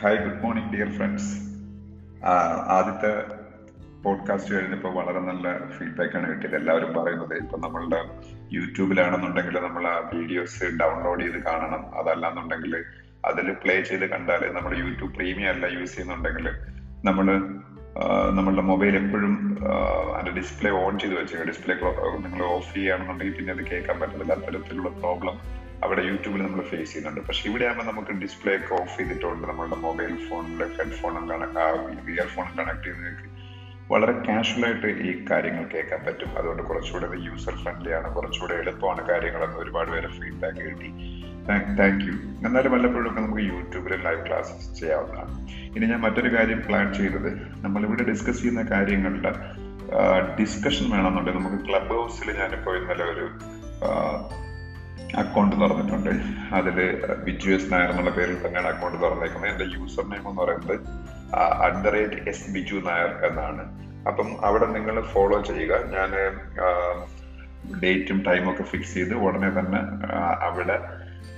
Hi good morning dear friends ആദ്യത്തെ podcast കഴിഞ്ഞപ്പോൾ വളരെ നല്ല ഫീഡ്ബാക്ക് ആണ് കിട്ടിയത്. എല്ലാവരും പറയുന്നത് ഇപ്പം നമ്മളുടെ യൂട്യൂബിലാണെന്നുണ്ടെങ്കിൽ നമ്മൾ ആ വീഡിയോസ് ഡൗൺലോഡ് ചെയ്ത് കാണണം. അതല്ലാന്നുണ്ടെങ്കിൽ അതിൽ പ്ലേ ചെയ്ത് കണ്ടാൽ നമ്മൾ യൂട്യൂബ് പ്രീമിയം അല്ല യൂസ് ചെയ്യുന്നുണ്ടെങ്കിൽ നമ്മൾ നമ്മളുടെ മൊബൈൽ എപ്പോഴും അതിന്റെ ഡിസ്പ്ലേ ഓൺ ചെയ്ത് വെച്ചേക്കുക. ഡിസ്പ്ലേ നിങ്ങൾ ഓഫ് ചെയ്യുകയാണെന്നുണ്ടെങ്കിൽ പിന്നെ അത് കേൾക്കാൻ പറ്റത്തില്ല. അത്തരത്തിലുള്ള പ്രോബ്ലം അവിടെ യൂട്യൂബിൽ നമ്മൾ ഫേസ് ചെയ്യുന്നുണ്ട്. പക്ഷെ ഇവിടെ ആകുമ്പോൾ നമുക്ക് ഡിസ്പ്ലേ ഒക്കെ ഓഫ് ചെയ്തിട്ടുണ്ട്. നമ്മളുടെ മൊബൈൽ ഫോണിൽ ഹെഡ്ഫോണും ഇയർഫോണും കണക്ട് ചെയ്യുന്നവർക്ക് വളരെ കാഷ്വൽ ആയിട്ട് ഈ കാര്യങ്ങൾ കേൾക്കാൻ പറ്റും. അതുകൊണ്ട് കുറച്ചുകൂടെ യൂസർ ഫ്രണ്ട്ലി ആണ്. കുറച്ചുകൂടെ എളുപ്പമാണ് കാര്യങ്ങളെന്ന് ഒരുപാട് പേര് ഫീഡ്ബാക്ക് കിട്ടി. താങ്ക് യു എന്നാലും വല്ലപ്പോഴൊക്കെ നമുക്ക് യൂട്യൂബിൽ ലൈവ് ക്ലാസ്സസ് ചെയ്യാവുന്നതാണ്. ഇനി ഞാൻ മറ്റൊരു കാര്യം പ്ലാൻ ചെയ്തത്. നമ്മൾ ഇവിടെ ഡിസ്കസ് ചെയ്യുന്ന കാര്യങ്ങളുടെ ഡിസ്കഷൻ വേണമെന്നുണ്ടെങ്കിൽ നമുക്ക് ക്ലബ് ഹൗസിൽ ഞാനിപ്പോൾ ഇന്നലെ ഒരു അക്കൗണ്ട് തുറന്നിട്ടുണ്ട്. അതിൽ ബിജു എസ് നായർ എന്നുള്ള പേരിൽ തന്നെയാണ് അക്കൗണ്ട് തുറന്നേക്കുന്നത്. എന്റെ യൂസർ നെയിം എന്ന് പറയുന്നത് at the rate S Biju Nair എന്നാണ്. അപ്പം അവിടെ നിങ്ങൾ ഫോളോ ചെയ്യുക. ഞാൻ ഡേറ്റും ടൈമും ഒക്കെ ഫിക്സ് ചെയ്ത് ഉടനെ തന്നെ അവിടെ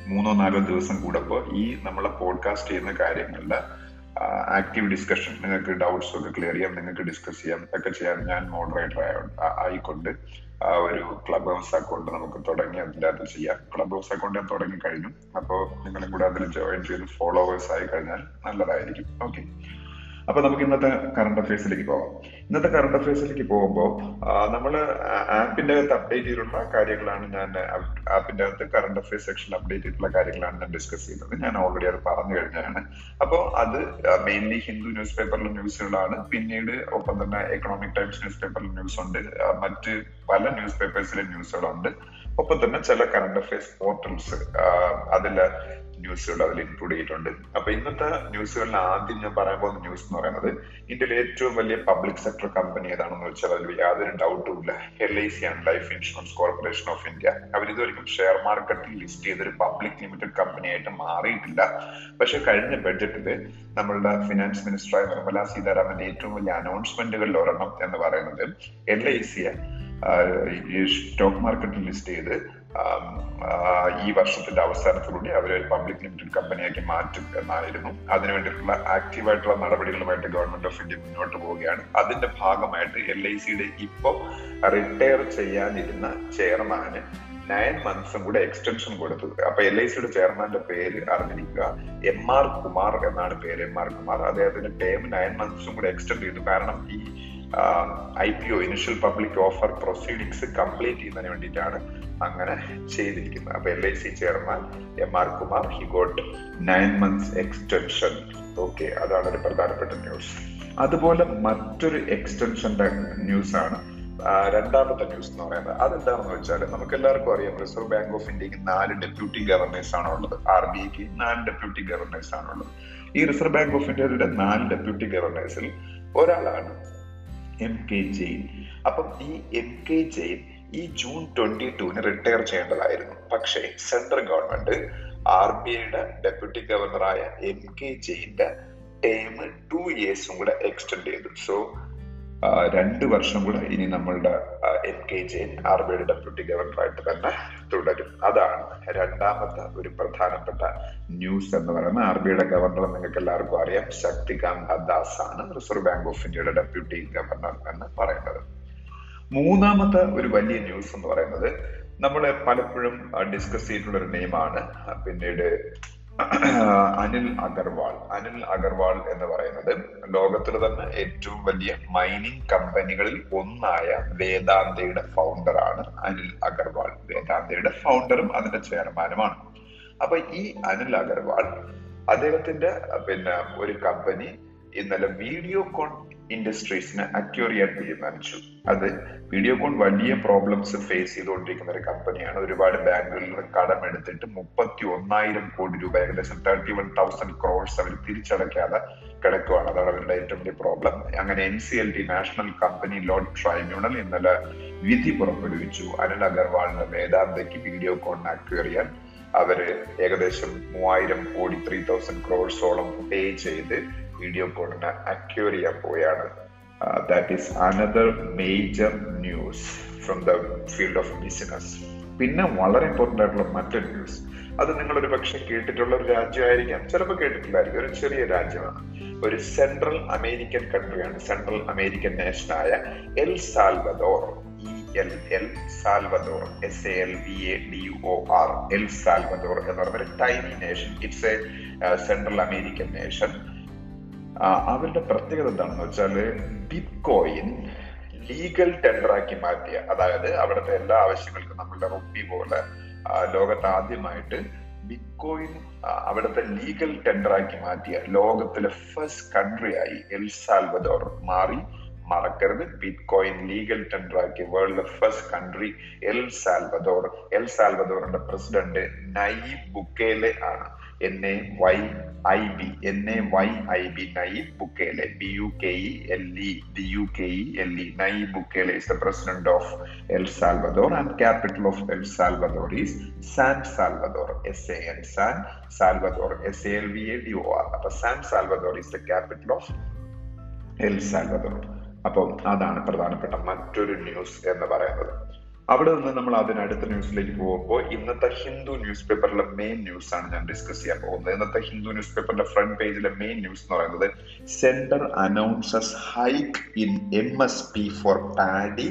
മൂന്നോ നാലോ ദിവസം കൂടുമ്പോൾ ഈ നമ്മളെ പോഡ്കാസ്റ്റ് ചെയ്യുന്ന കാര്യങ്ങളുടെ ആക്റ്റീവ് ഡിസ്കഷൻ നിങ്ങൾക്ക് ഡൗട്ട്സ് ഒക്കെ ക്ലിയർ ചെയ്യാം നിങ്ങൾക്ക് ഡിസ്കസ് ചെയ്യാം ഒക്കെ ചെയ്യാൻ ഞാൻ മോഡറേറ്റർ ആയിക്കൊണ്ട് ആ ഒരു ക്ലബ് ഹൗസ് അക്കൗണ്ട് നമുക്ക് തുടങ്ങി അതിന്റെ അകത്ത് ചെയ്യാം. ക്ലബ് ഹൗസ് അക്കൗണ്ട് തുടങ്ങി കഴിഞ്ഞു. അപ്പോൾ നിങ്ങളും കൂടെ അതിൽ ജോയിൻ ചെയ്ത് ഫോളോവേഴ്സ് ആയി കഴിഞ്ഞാൽ നല്ലതായിരിക്കും. ഓക്കെ അപ്പൊ നമുക്ക് ഇന്നത്തെ കറണ്ട് അഫയേഴ്സിലേക്ക് പോകാം. ഇന്നത്തെ കറണ്ട് അഫയേഴ്സിലേക്ക് പോകുമ്പോൾ നമ്മൾ ആപ്പിന്റെ അകത്ത് അപ്ഡേറ്റ് ചെയ്തിട്ടുള്ള കാര്യങ്ങളാണ് ഞാൻ ആപ്പിന്റെ അകത്ത് കറണ്ട് അഫയേഴ്സ് സെക്ഷൻ അപ്ഡേറ്റ് ചെയ്തിട്ടുള്ള കാര്യങ്ങളാണ് ഞാൻ ഡിസ്കസ് ചെയ്യുന്നത്. ഞാൻ ഓൾറെഡി അത് പറഞ്ഞു കഴിഞ്ഞാണ് അപ്പോൾ അത് മെയിൻലി ഹിന്ദു ന്യൂസ് പേപ്പറിലെ ന്യൂസുകളാണ് പിന്നീട് ഒപ്പം തന്നെ എക്കണോമിക് ടൈംസ് ന്യൂസ് പേപ്പറിൽ ന്യൂസ് ഉണ്ട്. മറ്റ് പല ന്യൂസ് പേപ്പേഴ്സിലെ ന്യൂസുകളുണ്ട് ഒപ്പം തന്നെ ചില കറണ്ട് അഫയേഴ്സ് പോർട്ടൽസ് അതിൽ ന്യൂസുകൾ അതിൽ ഇൻക്ലൂഡ് ചെയ്തിട്ടുണ്ട്. അപ്പൊ ഇന്നത്തെ ന്യൂസുകളിൽ ആദ്യം ഞാൻ പറയാൻ പോകുന്ന ന്യൂസ് എന്ന് പറയുന്നത് ഇന്ത്യയിലെ ഏറ്റവും വലിയ പബ്ലിക് സെക്ടർ കമ്പനി ഏതാണെന്ന് വെച്ചാൽ അതിൽ യാതൊരു ഡൗട്ടും ഇല്ല. എൽ ഐ സി ആണ് life insurance corporation of India അവർ ഇതുവരെയും ഷെയർ മാർക്കറ്റിൽ ലിസ്റ്റ് ചെയ്തൊരു പബ്ലിക് ലിമിറ്റഡ് കമ്പനി ആയിട്ട് മാറിയിട്ടില്ല. പക്ഷെ കഴിഞ്ഞ ബഡ്ജറ്റിൽ നമ്മളുടെ ഫിനാൻസ് മിനിസ്റ്ററായ നിർമ്മല സീതാരാമന്റെ ഏറ്റവും വലിയ അനൗൺസ്മെന്റുകളിൽ ഒരെണ്ണം എന്ന് പറയുന്നത് എൽ ഐ സിയെ സ്റ്റോക്ക് മാർക്കറ്റിൽ ലിസ്റ്റ് ചെയ്ത് ഈ വർഷത്തിന്റെ അവസാനത്തോടുകൂടി അവരെ പബ്ലിക് ലിമിറ്റഡ് കമ്പനിയാക്കി മാറ്റും എന്നായിരുന്നു. അതിനുവേണ്ടിയിട്ടുള്ള ആക്റ്റീവായിട്ടുള്ള നടപടികളുമായിട്ട് ഗവൺമെന്റ് ഓഫ് ഇന്ത്യ മുന്നോട്ട് പോവുകയാണ്. അതിന്റെ ഭാഗമായിട്ട് എൽ ഐ സിയുടെ ഇപ്പോ റിട്ടയർ ചെയ്യാനിരുന്ന ചെയർമാന് നയൻ മന്ത്സും കൂടെ എക്സ്റ്റൻഷൻ കൊടുത്തു. അപ്പൊ എൽ ഐ സിയുടെ ചെയർമാന്റെ പേര് അറിഞ്ഞിരിക്കുക. എം ആർ കുമാർ എന്നാണ് പേര് എം ആർ കുമാർ അദ്ദേഹത്തിന്റെ ടേം നയൻ മന്ത്സും കൂടെ എക്സ്റ്റെൻഡ് ചെയ്തു. കാരണം ഈ I P O initial public offer proceedings complete ചെയ്യുന്നതിന് വേണ്ടിയിട്ടാണ് അങ്ങനെ ചെയ്തിരിക്കുന്നത്. അപ്പൊ L I C chairman M R Kumar he got nine months extension okay അതാണ് ഒരു പ്രധാനപ്പെട്ട ന്യൂസ് അതുപോലെ മറ്റൊരു എക്സ്റ്റൻഷന്റെ ന്യൂസ് ആണ് രണ്ടാമത്തെ ന്യൂസ് എന്ന് പറയുന്നത്. അതെന്താണെന്ന് വെച്ചാൽ നമുക്ക് എല്ലാവർക്കും അറിയാം റിസർവ് ബാങ്ക് ഓഫ് ഇന്ത്യയ്ക്ക് നാല് ഡെപ്യൂട്ടി ഗവർണേഴ്സ് ആണ് ഉള്ളത്. ആർ ബി ഐക്ക് നാല് ഡെപ്യൂട്ടി ഗവർണേഴ്സ് ആണ് ഉള്ളത്. ഈ റിസർവ് ബാങ്ക് ഓഫ് ഇന്ത്യയുടെ നാല് ഡെപ്യൂട്ടി ഗവർണേഴ്സിൽ ഒരാളാണ് എം കെ ജെയിൻ അപ്പം ഈ എം കെ ജെയിൻ ഈ ജൂൺ ട്വന്റി ടൂവിന് റിട്ടയർ ചെയ്യേണ്ടതായിരുന്നു. പക്ഷേ സെൻട്രൽ ഗവൺമെന്റ് ആർ ബി ഐയുടെ ഡെപ്യൂട്ടി ഗവർണറായ എം കെ ജെയിന്റെ ടേം ടു ഇയേഴ്സും കൂടെ എക്സ്റ്റെൻഡ് ചെയ്തു. സോ രണ്ട് വർഷം കൂടെ ഇനി നമ്മളുടെ M K Jain R B deputy ഗവർണറായിട്ട് തന്നെ തുടരും. അതാണ് രണ്ടാമത്തെ ഒരു പ്രധാനപ്പെട്ട ന്യൂസ് എന്ന് പറയുന്നത്. ആർ ബി ഐയുടെ ഗവർണർ നിങ്ങൾക്ക് എല്ലാവർക്കും അറിയാം. ശക്തികാന്ത ദാസ് ആണ് റിസർവ് ബാങ്ക് ഓഫ് ഇന്ത്യയുടെ ഡെപ്യൂട്ടി ഗവർണർ എന്ന് പറയുന്നത്. മൂന്നാമത്തെ ഒരു വലിയ ന്യൂസ് എന്ന് പറയുന്നത് നമ്മൾ പലപ്പോഴും ഡിസ്കസ് ചെയ്തിട്ടുള്ള ഒരു നെയിമാണ് പിന്നീട് അനിൽ അഗർവാൾ. അനിൽ അഗർവാൾ എന്ന് പറയുന്നത് ലോകത്തിൽ തന്നെ ഏറ്റവും വലിയ മൈനിങ് കമ്പനികളിൽ ഒന്നായ വേദാന്തയുടെ ഫൗണ്ടറാണ് അനിൽ അഗർവാൾ. വേദാന്തയുടെ ഫൗണ്ടറും അതിന്റെ ചെയർമാനുമാണ് അപ്പൊ ഈ അനിൽ അഗർവാൾ അദ്ദേഹത്തിന്റെ പിന്നെ ഒരു കമ്പനി ഇന്നലെ വീഡിയോകോൺ ഇൻഡസ്ട്രീസിനെ അക്യൂർ ചെയ്യാൻ തീരുമാനിച്ചു. അത് വീഡിയോകോൺ വലിയ പ്രോബ്ലംസ് ഫേസ് ചെയ്തുകൊണ്ടിരിക്കുന്ന ഒരു കമ്പനിയാണ് ഒരുപാട് ബാങ്കുകളിൽ കടം എടുത്തിട്ട് മുപ്പത്തി ഒന്നായിരം കോടി രൂപ ഏകദേശം തേർട്ടി വൺ തൗസൻഡ് ക്രോഡ്സ് അവർ തിരിച്ചടയ്ക്കാതെ കിടക്കുവാണ്. അതാണ് അവരുടെ ഏറ്റവും വലിയ പ്രോബ്ലം അങ്ങനെ N C L T national company law tribunal ഇന്നലെ വിധി പുറപ്പെടുവിച്ചു. അനിൽ അഗർവാളിന്റെ വേദാന്തയ്ക്ക് വീഡിയോകോൺ അക്യൂർ ചെയ്യാൻ അവർ ഏകദേശം മൂവായിരം കോടി ത്രീ തൗസൻഡ് ക്രോഡ്സോളം പേ ചെയ്ത് വീഡിയോ കോളിന് അക്യൂർ ചെയ്യാൻ പോവുകയാണ്. That is another major news from the field of business പിന്നെ വളരെ ഇമ്പോർട്ടന്റ് ആയിട്ടുള്ള മറ്റൊരു ന്യൂസ് അത് നിങ്ങൾ ഒരു പക്ഷെ കേട്ടിട്ടുള്ള ഒരു രാജ്യമായിരിക്കാം. ചിലപ്പോൾ കേട്ടിട്ടില്ലായിരിക്കും. ഒരു ചെറിയ രാജ്യമാണ്. ഒരു സെൻട്രൽ അമേരിക്കൻ കൺട്രിയാണ് central American നേഷനായ El Salvador E L El Salvador S A L V A D O R El Salvador എന്ന് പറയുന്ന ഒരു tiny nation it's a central American nation അവരുടെ പ്രത്യേകത എന്താണെന്ന് വെച്ചാൽ ബിറ്റ്കോയിൻ ലീഗൽ ടെൻഡറാക്കി മാറ്റിയ അതായത് അവിടുത്തെ എല്ലാ ആവശ്യങ്ങൾക്കും നമ്മളുടെ റുപ്പി പോലെ ലോകത്ത് ആദ്യമായിട്ട് ബിറ്റ്കോയിൻ അവിടുത്തെ ലീഗൽ ടെൻഡറാക്കി മാറ്റിയ ലോകത്തിലെ ഫസ്റ്റ് കൺട്രി ആയി എൽ സാൽവദോർ മാറി. മറക്കരുത്. ബിറ്റ് കോയിൻ ലീഗൽ ടെൻഡർ ആക്കി world first country El Salvador El സാൽവദോറിന്റെ president Nayib Bukele ആണ്. N A Y I B N A Y I B Nayib Bukele B U K E L E D U K E L E Nayib Bukele is the president of El Salvador and capital of El Salvador is San Salvador S A N San Salvador S L V A D O R അപ്പൊ San Salvador is the capital of El Salvador അപ്പം അതാണ് പ്രധാനപ്പെട്ട മറ്റൊരു news എന്ന് പറയുന്നത്. അവിടെ നിന്ന് നമ്മൾ അതിനടുത്ത ന്യൂസിലേക്ക് പോകുമ്പോൾ ഇന്നത്തെ ഹിന്ദു ന്യൂസ് പേപ്പറിലെ മെയിൻ ന്യൂസ് ആണ് ഞാൻ ഡിസ്കസ് ചെയ്യാൻ പോകുന്നത്. ഇന്നത്തെ ഹിന്ദു ന്യൂസ് പേപ്പറിന്റെ ഫ്രണ്ട് പേജിലെ മെയിൻ ന്യൂസ് എന്ന് പറയുന്നത് centre announces hike in M S P for paddy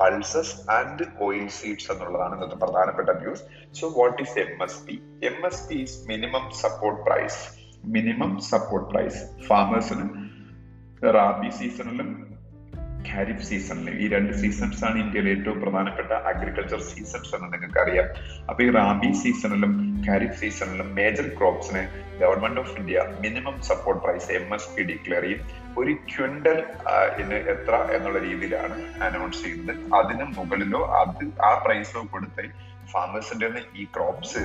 pulses and oilseeds എന്നുള്ളതാണ് ഇന്നത്തെ പ്രധാനപ്പെട്ട news so what is M S P M S P is minimum support price minimum support price ഫാമേഴ്സിന് rabi സീസണിലും ഖാരിഫ് സീസണിൽ ഈ രണ്ട് seasons ആണ് ഇന്ത്യയിലെ ഏറ്റവും പ്രധാനപ്പെട്ട അഗ്രികൾച്ചർ സീസൺസ് എന്ന് നിങ്ങൾക്ക് അറിയാം അപ്പൊ ഈ റാബി സീസണിലും ഖാരിഫ് സീസണിലും major ക്രോപ്സിന് government of India minimum support price M S P declare ചെയ്യും. ഒരു ക്വിൻഡൽ ഇന്ന് എത്ര എന്നുള്ള രീതിയിലാണ് അനൗൺസ് ചെയ്യുന്നത്. അതിന് മുകളിലോ അത് ആ പ്രൈസോ കൊടുത്ത് ഫാമേഴ്സിന്റെ ഈ ക്രോപ്സ്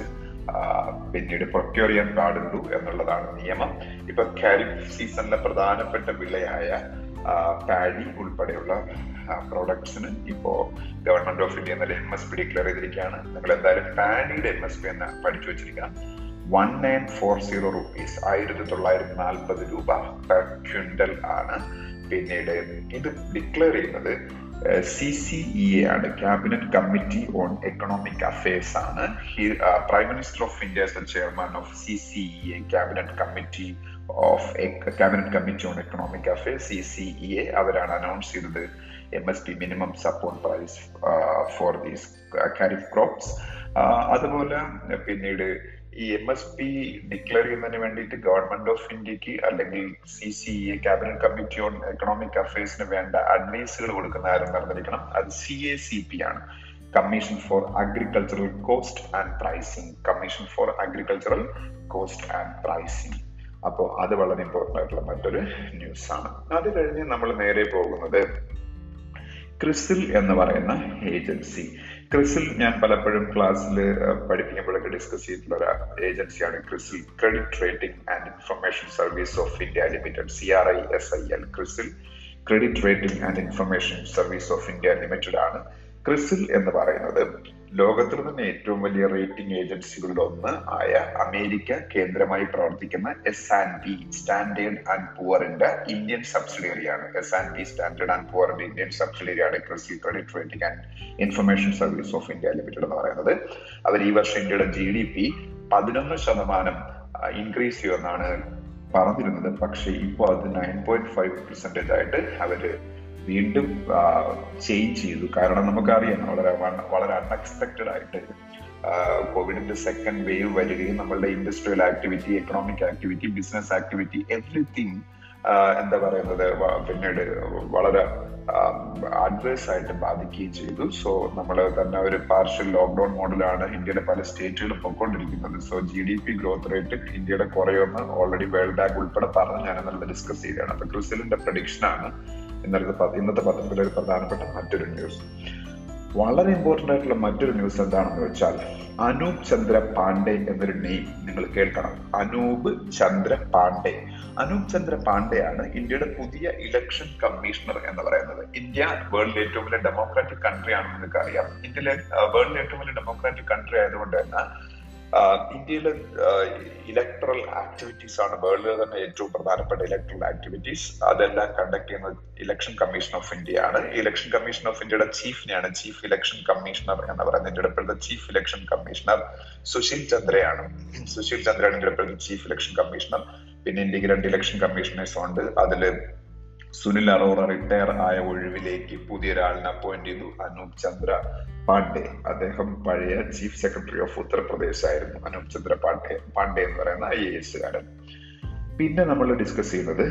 പിന്നീട് പ്രൊക്യൂർ ചെയ്യാൻ പാടുള്ളൂ എന്നുള്ളതാണ് നിയമം. ഇപ്പൊ ഖാരിഫ് സീസണിലെ പ്രധാനപ്പെട്ട വിളയായ പാഡി ഉൾപ്പെടെയുള്ള പ്രോഡക്ട്സിന് ഇപ്പോ ഗവൺമെന്റ് ഓഫ് ഇന്ത്യ എന്നാലും എം എസ് പി ഡിക്ലെയർ ചെയ്തിരിക്കുകയാണ്. നിങ്ങൾ എന്തായാലും പാഡിയുടെ എം എസ് പി എന്ന് പഠിച്ചു വെച്ചിരിക്കണം. One nine four zero rupees ആയിരത്തി തൊള്ളായിരത്തി നാൽപ്പത് രൂപ പെർ ക്വിന്റൽ ആണ് പിന്നീട് ഇത് ഡിക്ലെയർ ചെയ്യുന്നത്. സി സി ഇ എ ആണ് cabinet committee on economic affairs ആണ്. Prime minister of India the chairman of C C E A cabinet committee of cabinet committee on economic affairs C C E A അവരാണ് announce ചെയ്തത് M S P minimum support price for these kharif crops അതുപോലെ പിന്നീട് ഈ M S P declare ചെയ്യുന്നതിന് വേണ്ടിയിട്ട് government of ഇന്ത്യയ്ക്ക് അല്ലെങ്കിൽ C C A cabinet committee on economic അഫയേഴ്സിന് വേണ്ട അഡ്വൈസുകൾ കൊടുക്കുന്ന ആരും നടന്നിരിക്കണം അത് സി എ സി പി ആണ്. Commission for agricultural cost and pricing commission for agricultural cost and pricing അപ്പോൾ അത് വളരെ ഇമ്പോർട്ടന്റ് ആയിട്ടുള്ള മറ്റൊരു ന്യൂസ് ആണ്. അത് കഴിഞ്ഞ് നമ്മൾ നേരെ പോകുന്നത് ക്രിസിൽ എന്ന് പറയുന്ന ഏജൻസി ക്രിസിൽ ഞാൻ പലപ്പോഴും ക്ലാസ്സിൽ പഠിപ്പിക്കുമ്പോഴൊക്കെ ഡിസ്കസ് ചെയ്തിട്ടുള്ള ഒരു ഏജൻസിയാണ് CRISIL credit rating and information service of India limited C R I S I L CRISIL credit rating and information service of India limited ആണ്. ക്രിസിൽ എന്ന് പറയുന്നത് ലോകത്തിൽ തന്നെ ഏറ്റവും വലിയ റേറ്റിംഗ് ഏജൻസികളിൽ ഒന്ന് ആയ അമേരിക്ക കേന്ദ്രമായി പ്രവർത്തിക്കുന്ന S and P standard and പുവറിന്റെ Indian സബ്സിഡിയറിയാണ് S and P standard and പുവറിന്റെ Indian സബ്സിഡിയറിയാണ് കൃഷി credit rating and information service of India limited എന്ന് പറയുന്നത്. അവർ ഈ വർഷം ഇന്ത്യയുടെ ജി ഡി പി പതിനൊന്ന് ശതമാനം ഇൻക്രീസ് ചെയ്യുമെന്നാണ് പറഞ്ഞിരുന്നത്. പക്ഷേ ഇപ്പോൾ അത് നയൻ പോയിന്റ് ഫൈവ് പെർസെന്റേജ് ആയിട്ട് അവർ വീണ്ടും ചേഞ്ച് ചെയ്തു. കാരണം നമുക്കറിയാം വളരെ വളരെ അൺഎക്സ്പെക്റ്റഡ് ആയിട്ട് കോവിഡിന്റെ സെക്കൻഡ് വേവ് വരികയും നമ്മളുടെ industrial activity economic activity business activity everything എന്താ പറയുന്നത് പിന്നീട് വളരെ അഡ്വേഴ്സ് ആയിട്ട് ബാധിക്കുകയും ചെയ്തു. സോ നമ്മൾ തന്നെ ഒരു പാർഷ്യൽ ലോക്ക്ഡൌൺ മോഡലാണ് ഇന്ത്യയിലെ പല സ്റ്റേറ്റുകളും പൊയ്ക്കൊണ്ടിരിക്കുന്നത്. So G D P growth rate ഇന്ത്യയുടെ കുറയുമെന്ന് ഓൾറെഡി വേൾഡ് ബാങ്ക് ഉൾപ്പെടെ പറഞ്ഞ് ഞാൻ ഇന്നലെ ഡിസ്കസ് ചെയ്തതാണ്. അപ്പൊ ക്രിസിലിന്റെ പ്രഡിക്ഷൻ ആണ് ഇന്നലത്തെ ഇന്നത്തെ പത്രത്തിലെ ഒരു പ്രധാനപ്പെട്ട മറ്റൊരു ന്യൂസ് വളരെ ഇമ്പോർട്ടന്റ് ആയിട്ടുള്ള മറ്റൊരു ന്യൂസ് എന്താണെന്ന് വെച്ചാൽ അനൂപ് ചന്ദ്ര പാണ്ഡെ എന്നൊരു നെയിം നിങ്ങൾ കേൾക്കണം. അനൂപ് ചന്ദ്ര പാണ്ഡെ അനൂപ് ചന്ദ്ര പാണ്ഡെയാണ് ഇന്ത്യയുടെ പുതിയ ഇലക്ഷൻ കമ്മീഷണർ എന്ന് പറയുന്നത്. ഇന്ത്യ വേൾഡിലെ ഏറ്റവും വലിയ ഡെമോക്രാറ്റിക് കൺട്രി ആണെന്ന് നിങ്ങൾക്ക് അറിയാം ഇന്ത്യയിലെ വേൾഡിലെ ഏറ്റവും വലിയ ഡെമോക്രാറ്റിക് കൺട്രി ആയതുകൊണ്ട് തന്നെ ഇന്ത്യയിലെ ഇലക്ട്രൽ ആക്ടിവിറ്റീസ് ആണ് വേൾഡിലെ തന്നെ ഏറ്റവും പ്രധാനപ്പെട്ട ഇലക്ട്രൽ ആക്ടിവിറ്റീസ് അതെല്ലാം കണ്ടക്ട് ചെയ്യുന്നത് ഇലക്ഷൻ കമ്മീഷൻ ഓഫ് ഇന്ത്യ ആണ്. ഇലക്ഷൻ കമ്മീഷൻ ഓഫ് ഇന്ത്യയുടെ ചീഫിനെയാണ് ചീഫ് ഇലക്ഷൻ കമ്മീഷണർ എന്ന് പറയുന്നത്. ഇന്ത്യയുടെ ഇപ്പോഴത്തെ ചീഫ് ഇലക്ഷൻ കമ്മീഷണർ സുശീൽ ചന്ദ്രയാണ്. സുശീൽ ചന്ദ്രയാണ് ഇന്ത്യയുടെ ഇപ്പോഴത്തെ ചീഫ് ഇലക്ഷൻ കമ്മീഷണർ പിന്നെ ഇന്ത്യയ്ക്ക് രണ്ട് ഇലക്ഷൻ കമ്മീഷണേഴ്സ് ഉണ്ട്. അതിൽ സുനിൽ അറോറ റിട്ടയർ ആയ ഒഴിവിലേക്ക് പുതിയൊരാളിനെ അപ്പോയിന്റ് ചെയ്തു. അനൂപ് ചന്ദ്ര പാണ്ഡെ. അദ്ദേഹം പഴയ ചീഫ് സെക്രട്ടറി ഓഫ് ഉത്തർപ്രദേശ് ആയിരുന്നു അനൂപ് ചന്ദ്ര പാണ്ഡെ പാണ്ഡെ എന്ന് പറയുന്ന ഐ എ എസുകാരൻ പിന്നെ നമ്മൾ ഡിസ്കസ് ചെയ്യുന്നത്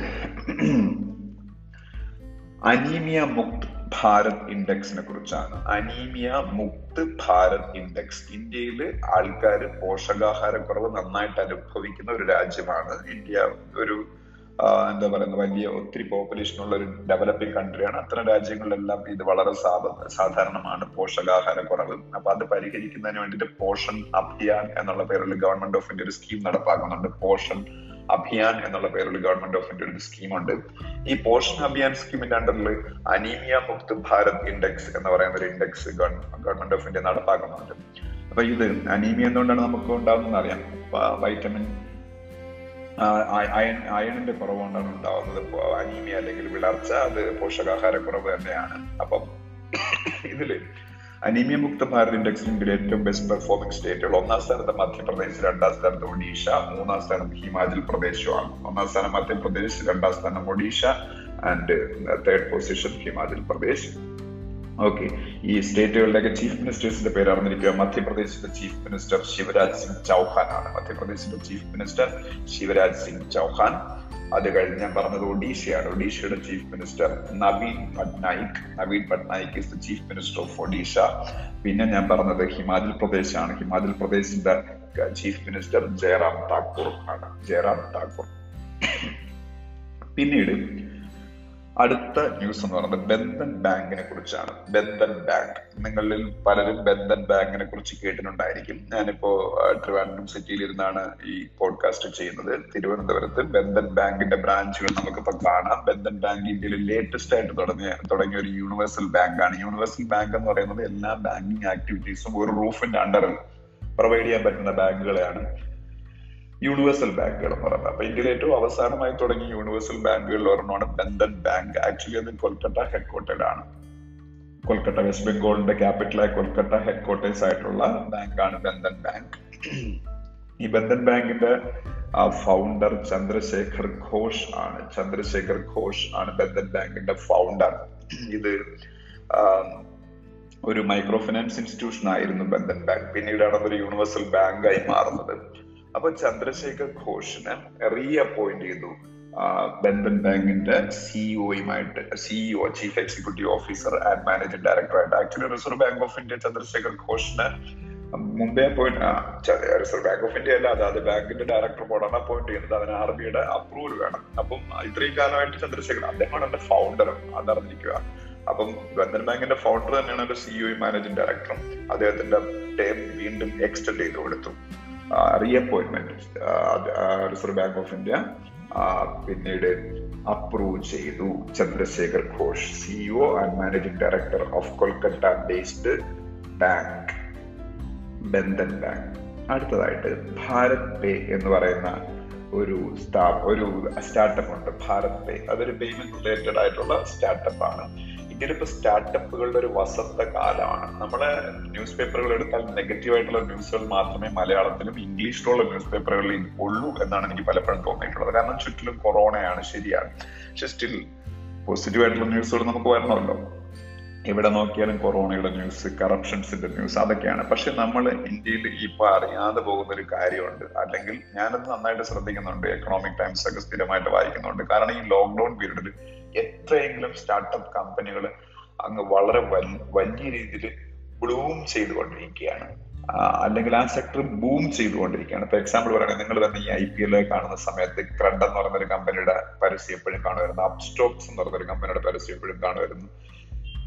അനീമിയ മുക്ത് ഭാരത് ഇൻഡെക്സിനെ കുറിച്ചാണ്. അനീമിയ മുക്ത് ഭാരത് ഇൻഡെക്സ് ഇന്ത്യയിൽ ആൾക്കാർ പോഷകാഹാരക്കുറവ് നന്നായിട്ട് അനുഭവിക്കുന്ന ഒരു രാജ്യമാണ്. ഇന്ത്യ ഒരു എന്താ പറയുന്നത് വലിയ ഒത്തിരി പോപ്പുലേഷൻ ഉള്ള ഒരു ഡെവലപ്പിംഗ് കൺട്രിയാണ് അത്തരം രാജ്യങ്ങളിലെല്ലാം ഇത് വളരെ സാധാരണമാണ്. പോഷകാഹാരക്കുറവ് അപ്പൊ അത് പരിഹരിക്കുന്നതിന് വേണ്ടിട്ട് പോഷൻ അഭിയാൻ എന്നുള്ള പേരിൽ ഗവൺമെന്റ് ഓഫ് ഇന്ത്യ ഒരു സ്കീം നടപ്പാക്കുന്നുണ്ട്. പോഷൻ അഭിയാൻ എന്നുള്ള പേരിൽ ഗവൺമെന്റ് ഓഫ് ഇന്ത്യ ഒരു സ്കീമുണ്ട് ഈ പോഷൻ അഭിയാൻ സ്കീമിന്റെ അണ്ടറിൽ അനീമിയ മുക്ത് ഭാരത് ഇൻഡെക്സ് എന്ന് പറയുന്ന ഒരു ഇൻഡെക്സ് ഗവൺമെന്റ് ഓഫ് ഇന്ത്യ നടപ്പാക്കുന്നുണ്ട്. അപ്പൊ ഇത് അനീമിയ എന്തുകൊണ്ടാണ് നമുക്ക് ഉണ്ടാകുന്നത് അറിയാം. വൈറ്റമിൻ അയൺ അയണിന്റെ കുറവുകൊണ്ടാണ് ഉണ്ടാവുന്നത്. അനീമിയ അല്ലെങ്കിൽ വിളർച്ച അത് പോഷകാഹാരക്കുറവ് തന്നെയാണ്. അപ്പം ഇതിൽ അനീമിയ മുക്ത ഭാരത് ഇൻഡെക്സിന്റെ ഏറ്റവും ബെസ്റ്റ് പെർഫോമിംഗ് സ്റ്റേറ്റുകൾ ഒന്നാം സ്ഥാനത്ത് മധ്യപ്രദേശ് രണ്ടാം സ്ഥാനത്ത് ഒഡീഷ മൂന്നാം സ്ഥാനം ഹിമാചൽ പ്രദേശുമാണ്. ഒന്നാം സ്ഥാനം മധ്യപ്രദേശ് രണ്ടാം സ്ഥാനം Odisha and third position Himachal Pradesh. Okay ഈ സ്റ്റേറ്റുകളുടെയൊക്കെ ചീഫ് മിനിസ്റ്റേഴ്സിന്റെ പേര് അറിഞ്ഞിരിക്കുക. മധ്യപ്രദേശിന്റെ ചീഫ് മിനിസ്റ്റർ ശിവരാജ് സിംഗ് ചൗഹാൻ ആണ് മധ്യപ്രദേശിന്റെ ചീഫ് മിനിസ്റ്റർ ശിവരാജ് സിംഗ് ചൗഹാൻ. അത് കഴിഞ്ഞ് ഞാൻ പറഞ്ഞത് ഒഡീഷയാണ്. ഒഡീഷയുടെ chief minister Naveen Patnaik. Naveen Patnaik is the chief minister of Odisha. പിന്നെ ഞാൻ പറഞ്ഞത് ഹിമാചൽ പ്രദേശ് ആണ് ഹിമാചൽ പ്രദേശിന്റെ ചീഫ് മിനിസ്റ്റർ ജയറാം താക്കൂർ ആണ്. ജയറാം താക്കൂർ. പിന്നീട് അടുത്ത ന്യൂസ് എന്ന് പറയുന്നത് ബന്ധൻ ബാങ്കിനെ കുറിച്ചാണ്. ബന്ധൻ ബാങ്ക്. നിങ്ങളിൽ പലരും ബന്ധൻ ബാങ്കിനെ കുറിച്ച് കേട്ടിട്ടുണ്ടായിരിക്കും. ഞാനിപ്പോ ട്രിവാൻഡ്രം സിറ്റിയിൽ ഇരുന്നാണ് ഈ പോഡ്കാസ്റ്റ് ചെയ്യുന്നത്. തിരുവനന്തപുരത്ത് ബന്ധൻ ബാങ്കിന്റെ ബ്രാഞ്ചുകൾ നമുക്കിപ്പോ കാണാം. ബന്ധൻ ബാങ്ക് ഇന്ത്യയിൽ ലേറ്റസ്റ്റ് ആയിട്ട് തുടങ്ങിയ തുടങ്ങിയ ഒരു യൂണിവേഴ്സൽ ബാങ്ക് ആണ് യൂണിവേഴ്സൽ ബാങ്ക് എന്ന് പറയുന്നത് എല്ലാ ബാങ്കിങ് ആക്ടിവിറ്റീസും ഒരു റൂഫിന്റെ അണ്ടറിൽ പ്രൊവൈഡ് ചെയ്യാൻ പറ്റുന്ന ബാങ്കുകളെയാണ്. യൂണിവേഴ്സൽ ബാങ്കുകൾ എന്ന് പറയുന്നത്. അപ്പൊ ഇന്ത്യയിൽ ഏറ്റവും അവസാനമായി തുടങ്ങിയ യൂണിവേഴ്സൽ ബാങ്കുകളിൽ ഒരെണ്ണമാണ് ബന്ധൻ ബാങ്ക്. ആക്ച്വലി അത് കൊൽക്കത്ത ഹെഡ്ക്വാർട്ടേഡ് ആണ്. കൊൽക്കത്ത വെസ്റ്റ് ബംഗാളിന്റെ ക്യാപിറ്റലായ കൊൽക്കത്ത ഹെഡ്ക്വാർട്ടേഴ്സ് ആയിട്ടുള്ള ബാങ്കാണ് ബന്ധൻ ബാങ്ക്. ഈ ബന്ധൻ ബാങ്കിന്റെ ഫൗണ്ടർ ചന്ദ്രശേഖർ ഘോഷ് ആണ്. ചന്ദ്രശേഖർ ഘോഷ് ആണ് ബന്ധൻ ബാങ്കിന്റെ ഫൗണ്ടർ ഇത് ഒരു മൈക്രോ ഫിനാൻസ് ഇൻസ്റ്റിറ്റ്യൂഷൻ ആയിരുന്നു ബന്ധൻ ബാങ്ക്. പിന്നീടാണ് അതൊരു യൂണിവേഴ്സൽ ബാങ്കായി മാറുന്നത്. അപ്പൊ ചന്ദ്രശേഖർ ഘോഷിനെ റീ അപ്പോയിന്റ് ചെയ്തു. ബന്ധൻ ബാങ്കിന്റെ സിഇഒയുമായിട്ട് CEO chief executive officer and managing ഡയറക്ടറായിട്ട് actually reserve bank of India Chandrashekhar ഘോഷിനെ മുമ്പേ appoint reserve bank of India അല്ല അതായത് ബാങ്കിന്റെ ഡയറക്ടർ ബോർഡാണ് അപ്പോയിന്റ് ചെയ്യുന്നത്. അതിന് ആർ ബിയുടെ അപ്രൂവൽ വേണം. അപ്പം ഇത്രയും കാലമായിട്ട് ചന്ദ്രശേഖർ അദ്ദേഹമാണ് എന്റെ ഫൗണ്ടറും അതറിഞ്ഞിരിക്കുക. അപ്പം ബന്ധൻ ബാങ്കിന്റെ ഫൗണ്ടർ തന്നെയാണ് എന്റെ സിഇഒയും മാനേജിംഗ് ഡയറക്ടറും അദ്ദേഹത്തിന്റെ ടേം വീണ്ടും എക്സ്റ്റെൻഡ് ചെയ്ത് കൊടുത്തു. Reappointment reserve bank of India പിന്നീട് അപ്രൂവ് ചെയ്തു. Chandrashekhar Ghosh CEO and managing director of Kolkata based bank Bandhan bank അടുത്തതായിട്ട് ഭാരത് പേ എന്ന് പറയുന്ന ഒരു സ്റ്റാ ഒരു സ്റ്റാർട്ടപ്പ് ഉണ്ട് ഭാരത് പേ അതൊരു പേയ്മെന്റ് റിലേറ്റഡ് ആയിട്ടുള്ള സ്റ്റാർട്ടപ്പ് ആണ്. ഇന്ത്യയിൽ സ്റ്റാർട്ടപ്പുകളുടെ ഒരു വസന്ത കാലമാണ്. നമ്മളെ ന്യൂസ് പേപ്പറുകൾ എടുത്താൽ നെഗറ്റീവ് ആയിട്ടുള്ള ന്യൂസുകൾ മാത്രമേ മലയാളത്തിലും ഇംഗ്ലീഷിലുള്ള ന്യൂസ് പേപ്പറുകളിൽ ഉള്ളൂ എന്നാണ് എനിക്ക് പലപ്പോഴും തോന്നിയിട്ടുള്ളത്. കാരണം ചുറ്റിലും കൊറോണയാണ് ശരിയാണ്. പക്ഷെ സ്റ്റിൽ പോസിറ്റീവ് ആയിട്ടുള്ള ന്യൂസുകൾ നമുക്ക് വരണമല്ലോ. എവിടെ നോക്കിയാലും കൊറോണയുടെ ന്യൂസ് കറപ്ഷൻസിന്റെ ന്യൂസ് അതൊക്കെയാണ്. പക്ഷെ നമ്മൾ ഇന്ത്യയിൽ ഇപ്പൊ അറിയാതെ പോകുന്ന ഒരു കാര്യമുണ്ട്. അല്ലെങ്കിൽ ഞാനത് നന്നായിട്ട് ശ്രദ്ധിക്കുന്നുണ്ട്. എക്കണോമിക് ടൈംസ് ഒക്കെ സ്ഥിരമായിട്ട് വായിക്കുന്നുണ്ട്. കാരണം ഈ ലോക്ക്ഡൌൺ പീരീഡിൽ എത്രയെങ്കിലും സ്റ്റാർട്ടപ്പ് കമ്പനികൾ അങ്ങ് വളരെ വലിയ രീതിയിൽ ബ്ലൂം ചെയ്തുകൊണ്ടിരിക്കുകയാണ്. അല്ലെങ്കിൽ ആ സെക്ടർ ബൂം ചെയ്തുകൊണ്ടിരിക്കുകയാണ്. ഇപ്പൊ എക്സാമ്പിൾ പറയുകയാണെങ്കിൽ നിങ്ങൾ തന്നെ ഈ ഐ പി എൽ കാണുന്ന സമയത്ത് ക്രെഡ് എന്ന് പറയുന്ന ഒരു കമ്പനിയുടെ പരസ്യം എപ്പോഴും കാണുമായിരുന്നു. അപ്സ്റ്റോക്സ് എന്ന് പറയുന്ന ഒരു കമ്പനിയുടെ പരസ്യം എപ്പോഴും കാണുമായിരുന്നു.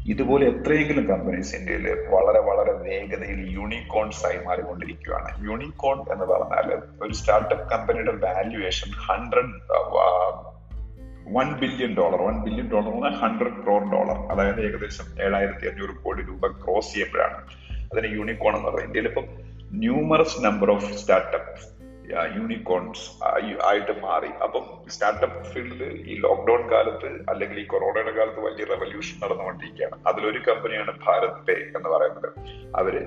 ഇതുപോലെ എത്രയെങ്കിലും കമ്പനീസ് ഇന്ത്യയിൽ വളരെ വളരെ വേഗതയിൽ യൂണിക്കോൺസ് ആയി മാറിക്കൊണ്ടിരിക്കുകയാണ് യൂണിക്കോൺ എന്ന് പറഞ്ഞാൽ ഒരു സ്റ്റാർട്ടപ്പ് കമ്പനിയുടെ valuation hundred one billion dollar one billion dollar എന്നാൽ ഹൺഡ്രഡ് ക്രോർ ഡോളർ അതായത് ഏകദേശം ഏഴായിരത്തി അഞ്ഞൂറ് കോടി രൂപ ക്രോസ് ചെയ്യുമ്പോഴാണ്. അതിന് യൂണിക്കോൺ എന്ന് പറയുന്നത്. ഇന്ത്യയിൽ ഇപ്പം numerous number of startup unicorns ആയിട്ട് മാറി. അപ്പം സ്റ്റാർട്ടപ്പ് ഫീൽഡിൽ ഈ ലോക്ക്ഡൌൺ കാലത്ത് അല്ലെങ്കിൽ ഈ കൊറോണയുടെ കാലത്ത് വലിയ റെവല്യൂഷൻ നടന്നുകൊണ്ടിരിക്കുകയാണ്. അതിലൊരു കമ്പനിയാണ് ഭാരത് പേ എന്ന് പറയുന്നത്. അവർ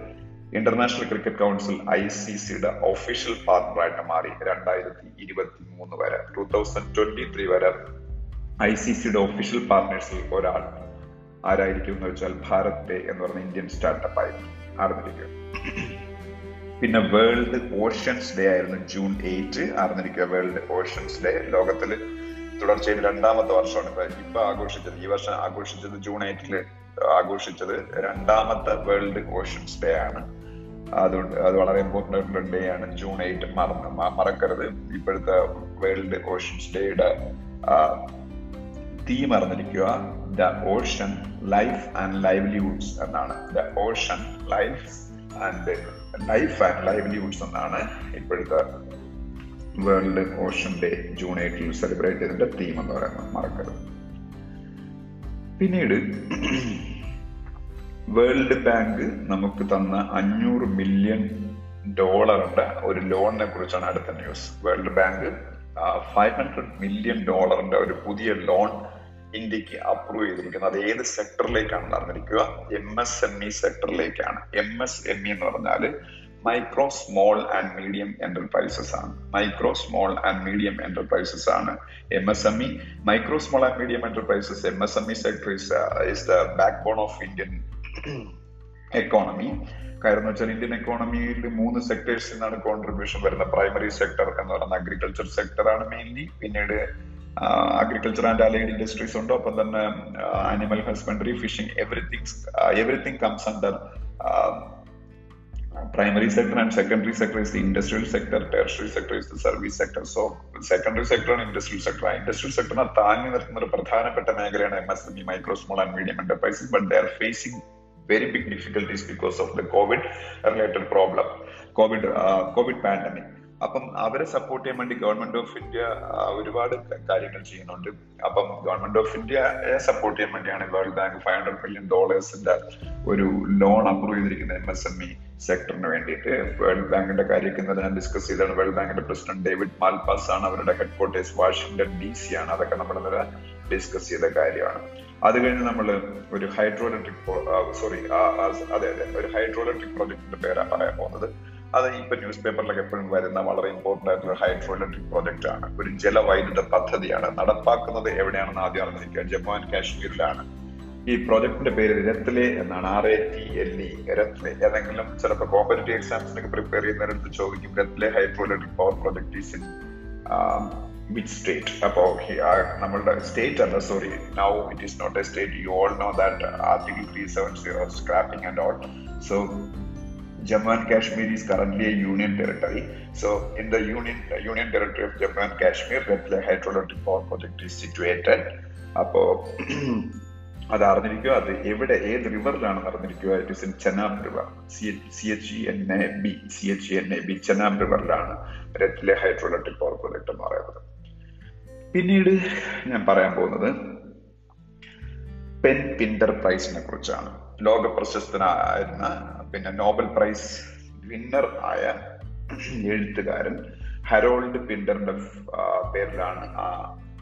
international cricket council I C സിയുടെ ഒഫീഷ്യൽ പാർട്ണറായിട്ട് മാറി രണ്ടായിരത്തി ഇരുപത്തി മൂന്ന് വരെ. ടൂ തൗസൻഡ് ട്വന്റി ത്രീ വരെ ഐ സി സിയുടെ ഒഫീഷ്യൽ പാർട്ട്നേഴ്സിൽ ഒരാൾ ആരായിരിക്കും എന്ന് വെച്ചാൽ ഭാരത് പേ എന്ന് പറഞ്ഞ ഇന്ത്യൻ സ്റ്റാർട്ടപ്പ് ആയിരുന്നു. അറിഞ്ഞിരിക്കും പിന്നെ വേൾഡ് ഓഷ്യൻസ് ഡേ ആയിരുന്നു ജൂൺ എയ്റ്റ് അറിഞ്ഞിരിക്കുക വേൾഡ് ഓഷ്യൻസ് ഡേ ലോകത്തിൽ തുടർച്ചയായി രണ്ടാമത്തെ വർഷമാണ്. ഇപ്പൊ ഇപ്പൊ ആഘോഷിച്ചത്. ഈ വർഷം ആഘോഷിച്ചത് ജൂൺ എയ്റ്റിൽ ആഘോഷിച്ചത് രണ്ടാമത്തെ വേൾഡ് ഓഷ്യൻസ് ഡേ ആണ്. അതുകൊണ്ട് അത് വളരെ ഇമ്പോർട്ടന്റ് ആയിട്ടുള്ള ഡേ ആണ്. ജൂൺ എയ്റ്റ് മറന്ന് മറക്കരുത്. ഇപ്പോഴത്തെ വേൾഡ് ഓഷ്യൻസ് ഡേയുടെ തീം അറിഞ്ഞിരിക്കുക the ocean life and livelihoods എന്നാണ്. The ocean life and life and livelihoods എന്നാണ് ഇപ്പോഴത്തെ വേൾഡ് ഓഷൻ ഡേ ജൂൺ എയ്റ്റിൽ സെലിബ്രേറ്റ് ചെയ്തതിന്റെ തീം എന്ന് പറയുന്നത്. മറക്കരുത്. പിന്നീട് വേൾഡ് ബാങ്ക് നമുക്ക് തന്ന അഞ്ഞൂറ് മില്യൺ ഡോളറിന്റെ ഒരു ലോണിനെ കുറിച്ചാണ് അടുത്ത news world bank five hundred million ഡോളറിന്റെ ഒരു പുതിയ ലോൺ ഇന്ത്യയ്ക്ക് അപ്രൂവ് ചെയ്തിരിക്കുന്നത്. അത് ഏത് സെക്ടറിലേക്കാണ് നടന്നിരിക്കുക? എം എസ് എം ഇ സെക്ടറിലേക്കാണ് എം എസ് എം ഇ എന്ന് പറഞ്ഞാൽ micro small and medium enterprises ആണ്. Micro small and medium enterprises ആണ് M S M E micro small and medium enterprises M S M E sector is the backbone of Indian economy കാര്യം എന്ന് വെച്ചാൽ Indian എക്കോണമിയിൽ മൂന്ന് സെക്ടേഴ്സിൽ നിന്നാണ് contribution വരുന്നത് primary sector എന്ന് പറയുന്ന അഗ്രികൾച്ചർ സെക്ടർ ആണ് മെയിൻലി പിന്നീട് അഗ്രികൾച്ചർ ആൻഡ് അലൈഡ് ഇൻഡസ്ട്രീസ് ഉണ്ട്. ഒപ്പം തന്നെ animal husbandry fishing everything everything comes under primary sector and secondary sector is the industrial sector tertiary sector is the service sector. So secondary sector and industrial sector industrial sector താങ്ങി നിർത്തുന്ന ഒരു പ്രധാനപ്പെട്ട മേഖലയാണ് M S M E micro small and medium enterprises but they are facing very big difficulties because of the covid related problem covid covid pandemic അപ്പം അവരെ support ചെയ്യാൻ വേണ്ടി government of India ഒരുപാട് കാര്യങ്ങൾ ചെയ്യുന്നുണ്ട്. അപ്പം ഗവൺമെന്റ് ഓഫ് ഇന്ത്യയെ support ചെയ്യാൻ വേണ്ടിയാണ് world bank five hundred million ഡോളേഴ്സിന്റെ ഒരു ലോൺ അപ്രൂവ് ചെയ്തിരിക്കുന്നത് എം എസ് എം ഇ സെക്ടറിന് വേണ്ടിയിട്ട്. വേൾഡ് ബാങ്കിന്റെ കാര്യമൊക്കെ ഇന്നലെ ഞാൻ ഡിസ്കസ് ചെയ്താണ് വേൾഡ് ബാങ്കിന്റെ പ്രസിഡന്റ് ഡേവിഡ് മാൽപാസ് ആണ്. അവരുടെ ഹെഡ്ക്വാർട്ടേഴ്സ് വാഷിംഗ്ടൺ ഡി സി ആണ്. അതൊക്കെ നമ്മൾ ഇന്നലെ ഡിസ്കസ് ചെയ്ത കാര്യമാണ്. അത് കഴിഞ്ഞ് നമ്മൾ ഒരു ഹൈഡ്രോ ഇലക്ട്രിക് സോറി അതെ അതെ. ഒരു ഹൈഡ്രോ ഇലക്ട്രിക് പ്രോജക്റ്റിന്റെ പേരാണ് പറയാൻ പോകുന്നത്. അത് ഇപ്പൊ ന്യൂസ് പേപ്പറിലൊക്കെ എപ്പോഴും വരുന്ന വളരെ ഇമ്പോർട്ടന്റ് ആയിട്ടുള്ള ഹൈഡ്രോ ഇലക്ട്രിക് പ്രോജക്റ്റ് ആണ്. ഒരു ജലവൈദ്യുത പദ്ധതിയാണ്. നടപ്പാക്കുന്നത് എവിടെയാണെന്ന് ആദ്യം അറിഞ്ഞിരിക്കുക. ജമ്മു ആൻഡ് കാശ്മീരിലാണ്. ഈ പ്രോജക്ടിന്റെ പേര് രത്ലെ എന്നാണ്. R A T L E Ratle. ഏതെങ്കിലും ചിലപ്പോൾ കോമ്പറ്റേറ്റീവ് എക്സാംസിനൊക്കെ പ്രിപ്പയർ ചെയ്യുന്നവരടുത്ത് ചോദിക്കും Ratle hydroelectric power project is in which state അപ്പോ നമ്മളുടെ സ്റ്റേറ്റ് അല്ല sorry now it is not a state you all know that article three seven zero scrapping and all so Jammu and Kashmir is currently a union territory. So, in the union union union territory of Jammu and Kashmir, power hydroelectric power situated. അപ്പോ അത് അറിഞ്ഞിരിക്കുക അത് എവിടെ ഏത് റിവറിലാണ് അറിഞ്ഞിരിക്കുക it is in Chenab river C H E N A B C H E N A B Chenab റിവറിലാണ് Ratle hydro power project എന്ന് പറയുന്നത് പിന്നീട് ഞാൻ പറയാൻ പോകുന്നത് പെൻ പിൻഡർ പ്രൈസിനെ കുറിച്ചാണ് ലോക പ്രശസ്തനായിരുന്ന പിന്നെ നോബൽ പ്രൈസ് വിന്നർ ആയ എഴുത്തുകാരൻ ഹരോൾഡ് പിൻഡറിന്റെ പേരിലാണ് ആ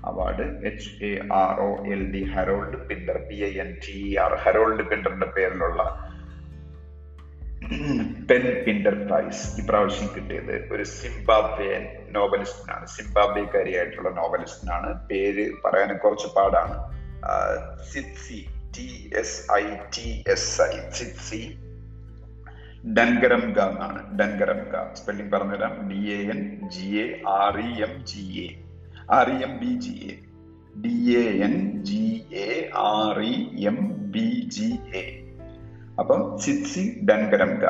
award. H A R O L D Harold Pinter P I N T R Harold പിൻഡറിന്റെ പേരിലുള്ള പെൻ പിൻഡർ പ്രൈസ് ഇപ്രാവശ്യം കിട്ടിയത് ഒരു സിംബാബ്വേൻ നോവലിസ്റ്റിനാണ്. സിംബാബ്വേക്കാരിയായിട്ടുള്ള നോവലിസ്റ്റിനാണ്. പേര് പറയാൻ കുറച്ച് പാടാണ്. Tsitsi T S I T S I Tsitsi Dangarembga എന്നാണ്. ഡൻഗരംഗ സ്പെല്ലിംഗ് പറഞ്ഞുതരാം. D A N G A R E M G A R E M B G A D A N G A R E M B G A അപ്പം Tsitsi ഡൻഗരംഗ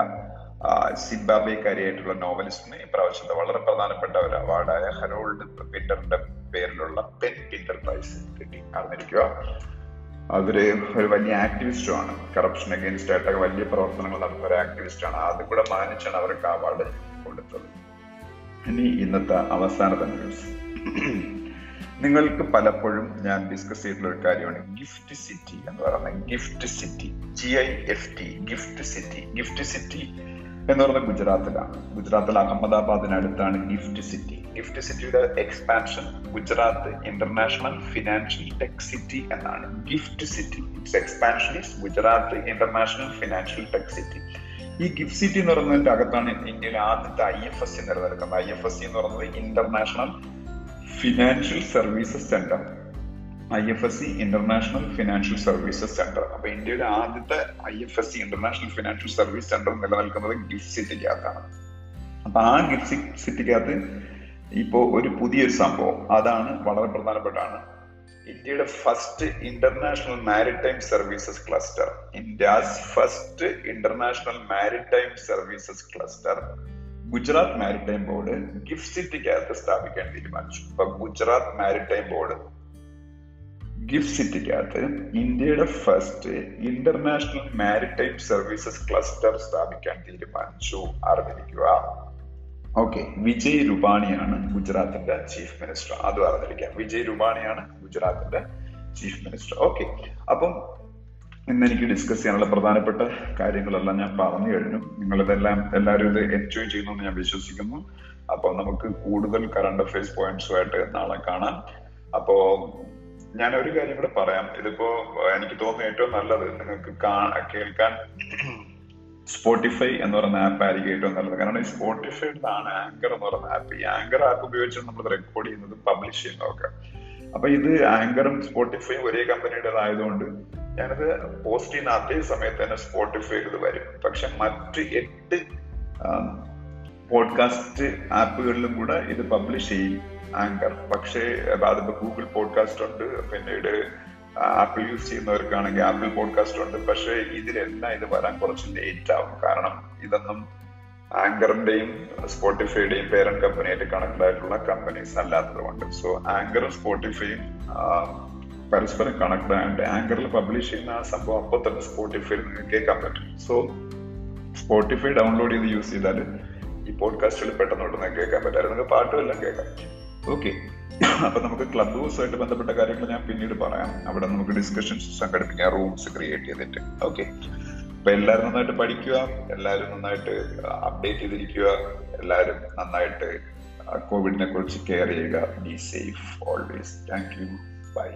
സിംബാബ്വേക്കാരിയായിട്ടുള്ള നോവലിസ്റ്റിന് ഇപ്രാവശ്യത്തെ വളരെ പ്രധാനപ്പെട്ട ഒരു അവാർഡായ Harold പിന്ററിന്റെ പേരിലുള്ള PEN Pinter price കിട്ടി. അറിഞ്ഞിരിക്കുക അവർ ഒരു വലിയ ആക്ടിവിസ്റ്റും ആണ്. കറപ്ഷൻ അഗേൻസ്റ്റ് ആയിട്ടൊക്കെ വലിയ പ്രവർത്തനങ്ങൾ നടത്തുന്ന ഒരു ആക്ടിവിസ്റ്റ് ആണ്. അത് കൂടെ മാനിച്ചാണ് അവർക്ക് അവാർഡ് കൊടുത്തത്. ഇനി ഇന്നത്തെ അവസാനത്തെ ന്യൂസ് നിങ്ങൾക്ക് പലപ്പോഴും ഞാൻ ഡിസ്കസ് ചെയ്തിട്ടുള്ള ഒരു കാര്യമാണ് ഗിഫ്റ്റ് സിറ്റി എന്ന് പറയുന്നത് gift city G I F T gift city gift city എന്ന് പറയുന്നത് ഗുജറാത്തിലാണ്. ഗുജറാത്തിൽ അഹമ്മദാബാദിനടുത്താണ് ഗിഫ്റ്റ് സിറ്റി ഗിഫ്റ്റ് സിറ്റിയുടെ expansion Gujarat international financial tech city എന്നാണ്. Gift city its expansion is Gujarat international financial tech city. ഈ ഗിഫ്റ്റ് സിറ്റി എന്ന് പറയുന്നതിന്റെ അകത്താണ് ഇന്ത്യയിലെ ആദ്യത്തെ ഐ എഫ് എസ് സി നിലനിൽക്കുന്നത്. ഐ എഫ് എസ് സി എന്ന് പറയുന്നത് international financial services centre. I F S C international financial services centre. അപ്പൊ ഇന്ത്യയുടെ ആദ്യത്തെ I F S C international financial service centre നിലനിൽക്കുന്നത് ഗിഫ്റ്റ് സിറ്റിക്കകത്താണ് അപ്പൊ ആ ഗിഫ്റ്റ് സിറ്റിക്കകത്ത് ഇപ്പോ ഒരു പുതിയൊരു സംഭവം. അതാണ് വളരെ പ്രധാനപ്പെട്ടാണ് ഇന്ത്യയുടെ first international maritime services cluster India's first international maritime services cluster Gujarat maritime board gift സിറ്റിക്കകത്ത് സ്ഥാപിക്കാൻ തീരുമാനിച്ചു. ഇപ്പൊ ഗുജറാത്ത് മാരിടൈം ബോർഡ് ഗിഫ്റ്റ് സിറ്റിക്കകത്ത് ഇന്ത്യയുടെ first international maritime services cluster സ്ഥാപിക്കാൻ തീരുമാനിച്ചു. അറിഞ്ഞിരിക്കുക. ഓക്കെ വിജയ് രൂപാണിയാണ് ഗുജറാത്തിന്റെ ചീഫ് മിനിസ്റ്റർ. അത് അറിഞ്ഞിരിക്കാം വിജയ് രൂപാണിയാണ് ഗുജറാത്തിന്റെ ചീഫ് മിനിസ്റ്റർ. ഓക്കെ അപ്പം ഇന്ന് എനിക്ക് ഡിസ്കസ് ചെയ്യാനുള്ള പ്രധാനപ്പെട്ട കാര്യങ്ങളെല്ലാം ഞാൻ പറഞ്ഞു കഴിഞ്ഞു. നിങ്ങൾ ഇതെല്ലാം എല്ലാവരും ഇത് എൻജോയ് ചെയ്യുന്നു ഞാൻ വിശ്വസിക്കുന്നു. അപ്പൊ നമുക്ക് കൂടുതൽ കറണ്ട് അഫയേഴ്സ് പോയിന്റ്സുമായിട്ട് നാളെ കാണാം. അപ്പോ ഞാൻ ഒരു കാര്യം കൂടെ പറയാം. ഇതിപ്പോ എനിക്ക് തോന്നുന്നു ഏറ്റവും നല്ലത് നിങ്ങൾക്ക് കേൾക്കാൻ സ്പോട്ടിഫൈ എന്ന് പറയുന്ന ആപ്പ് ആയിരിക്കും ഏറ്റവും നല്ലത്. കാരണം ഈ സ്പോട്ടിഫൈഡാണ് ആങ്കർ എന്ന് പറയുന്ന ആപ്പ് ഈ ആങ്കർ ആപ്പ് ഉപയോഗിച്ചാണ് നമ്മൾ റെക്കോർഡ് ചെയ്യുന്നത് പബ്ലിഷ് ചെയ്യുന്നതൊക്കെ. അപ്പൊ ഇത് ആങ്കറും സ്പോട്ടിഫൈയും ഒരേ കമ്പനിയുടേതായതുകൊണ്ട് ഞാനത് പോസ്റ്റ് ചെയ്യുന്ന അതേ സമയത്ത് തന്നെ സ്പോട്ടിഫൈയിൽ ഇത് വരും. പക്ഷെ മറ്റ് എട്ട് പോഡ്കാസ്റ്റ് ആപ്പുകളിലും കൂടെ ഇത് പബ്ലിഷ് ചെയ്യും ആങ്കർ പക്ഷേ അതിപ്പോ ഗൂഗിൾ പോഡ്കാസ്റ്റ് ഉണ്ട് പിന്നീട് ആപ്പിൾ യൂസ് ചെയ്യുന്നവർക്കാണെങ്കിൽ ആപ്പിൾ പോഡ്കാസ്റ്റ് ഉണ്ട്. പക്ഷേ ഇതിലെല്ലാം ഇത് വരാൻ കുറച്ച് ലേറ്റ് ആവും. കാരണം ഇതൊന്നും ആങ്കറിന്റെയും സ്പോട്ടിഫൈയുടെയും പേരന്റ് കമ്പനിയായിട്ട് കണക്ട് ആയിട്ടുള്ള കമ്പനീസ് അല്ലാത്തതുകൊണ്ട്. സോ ആങ്കറും സ്പോട്ടിഫൈയും പരസ്പരം കണക്ട് ആയതുകൊണ്ട് ആങ്കറിൽ പബ്ലിഷ് ചെയ്യുന്ന ആ സംഭവം അപ്പൊ തന്നെ സ്പോട്ടിഫൈയിൽ നിങ്ങൾക്ക് കേൾക്കാൻ പറ്റും. സോ സ്പോട്ടിഫൈ ഡൗൺലോഡ് ചെയ്ത് യൂസ് ചെയ്താൽ ഈ പോഡ്കാസ്റ്റുകൾ പെട്ടെന്ന് ഉടനെ കേൾക്കാൻ പറ്റാറ് നിങ്ങൾക്ക് പാട്ടുമെല്ലാം കേൾക്കാം. ഓക്കെ അപ്പൊ നമുക്ക് ക്ലബ് ഹൗസുമായിട്ട് ബന്ധപ്പെട്ട കാര്യങ്ങൾ ഞാൻ പിന്നീട് പറയാം. അവിടെ നമുക്ക് ഡിസ്കഷൻസ് സംഘടിപ്പിക്കാം. റൂംസ് ക്രിയേറ്റ് ചെയ്തിട്ട്. ഓക്കെ അപ്പൊ എല്ലാവരും നന്നായിട്ട് പഠിക്കുക. എല്ലാവരും നന്നായിട്ട് അപ്ഡേറ്റ് ചെയ്തിരിക്കുക. എല്ലാവരും നന്നായിട്ട് കോവിഡിനെ കുറിച്ച് കെയർ ചെയ്യുക. Be safe always thank you bye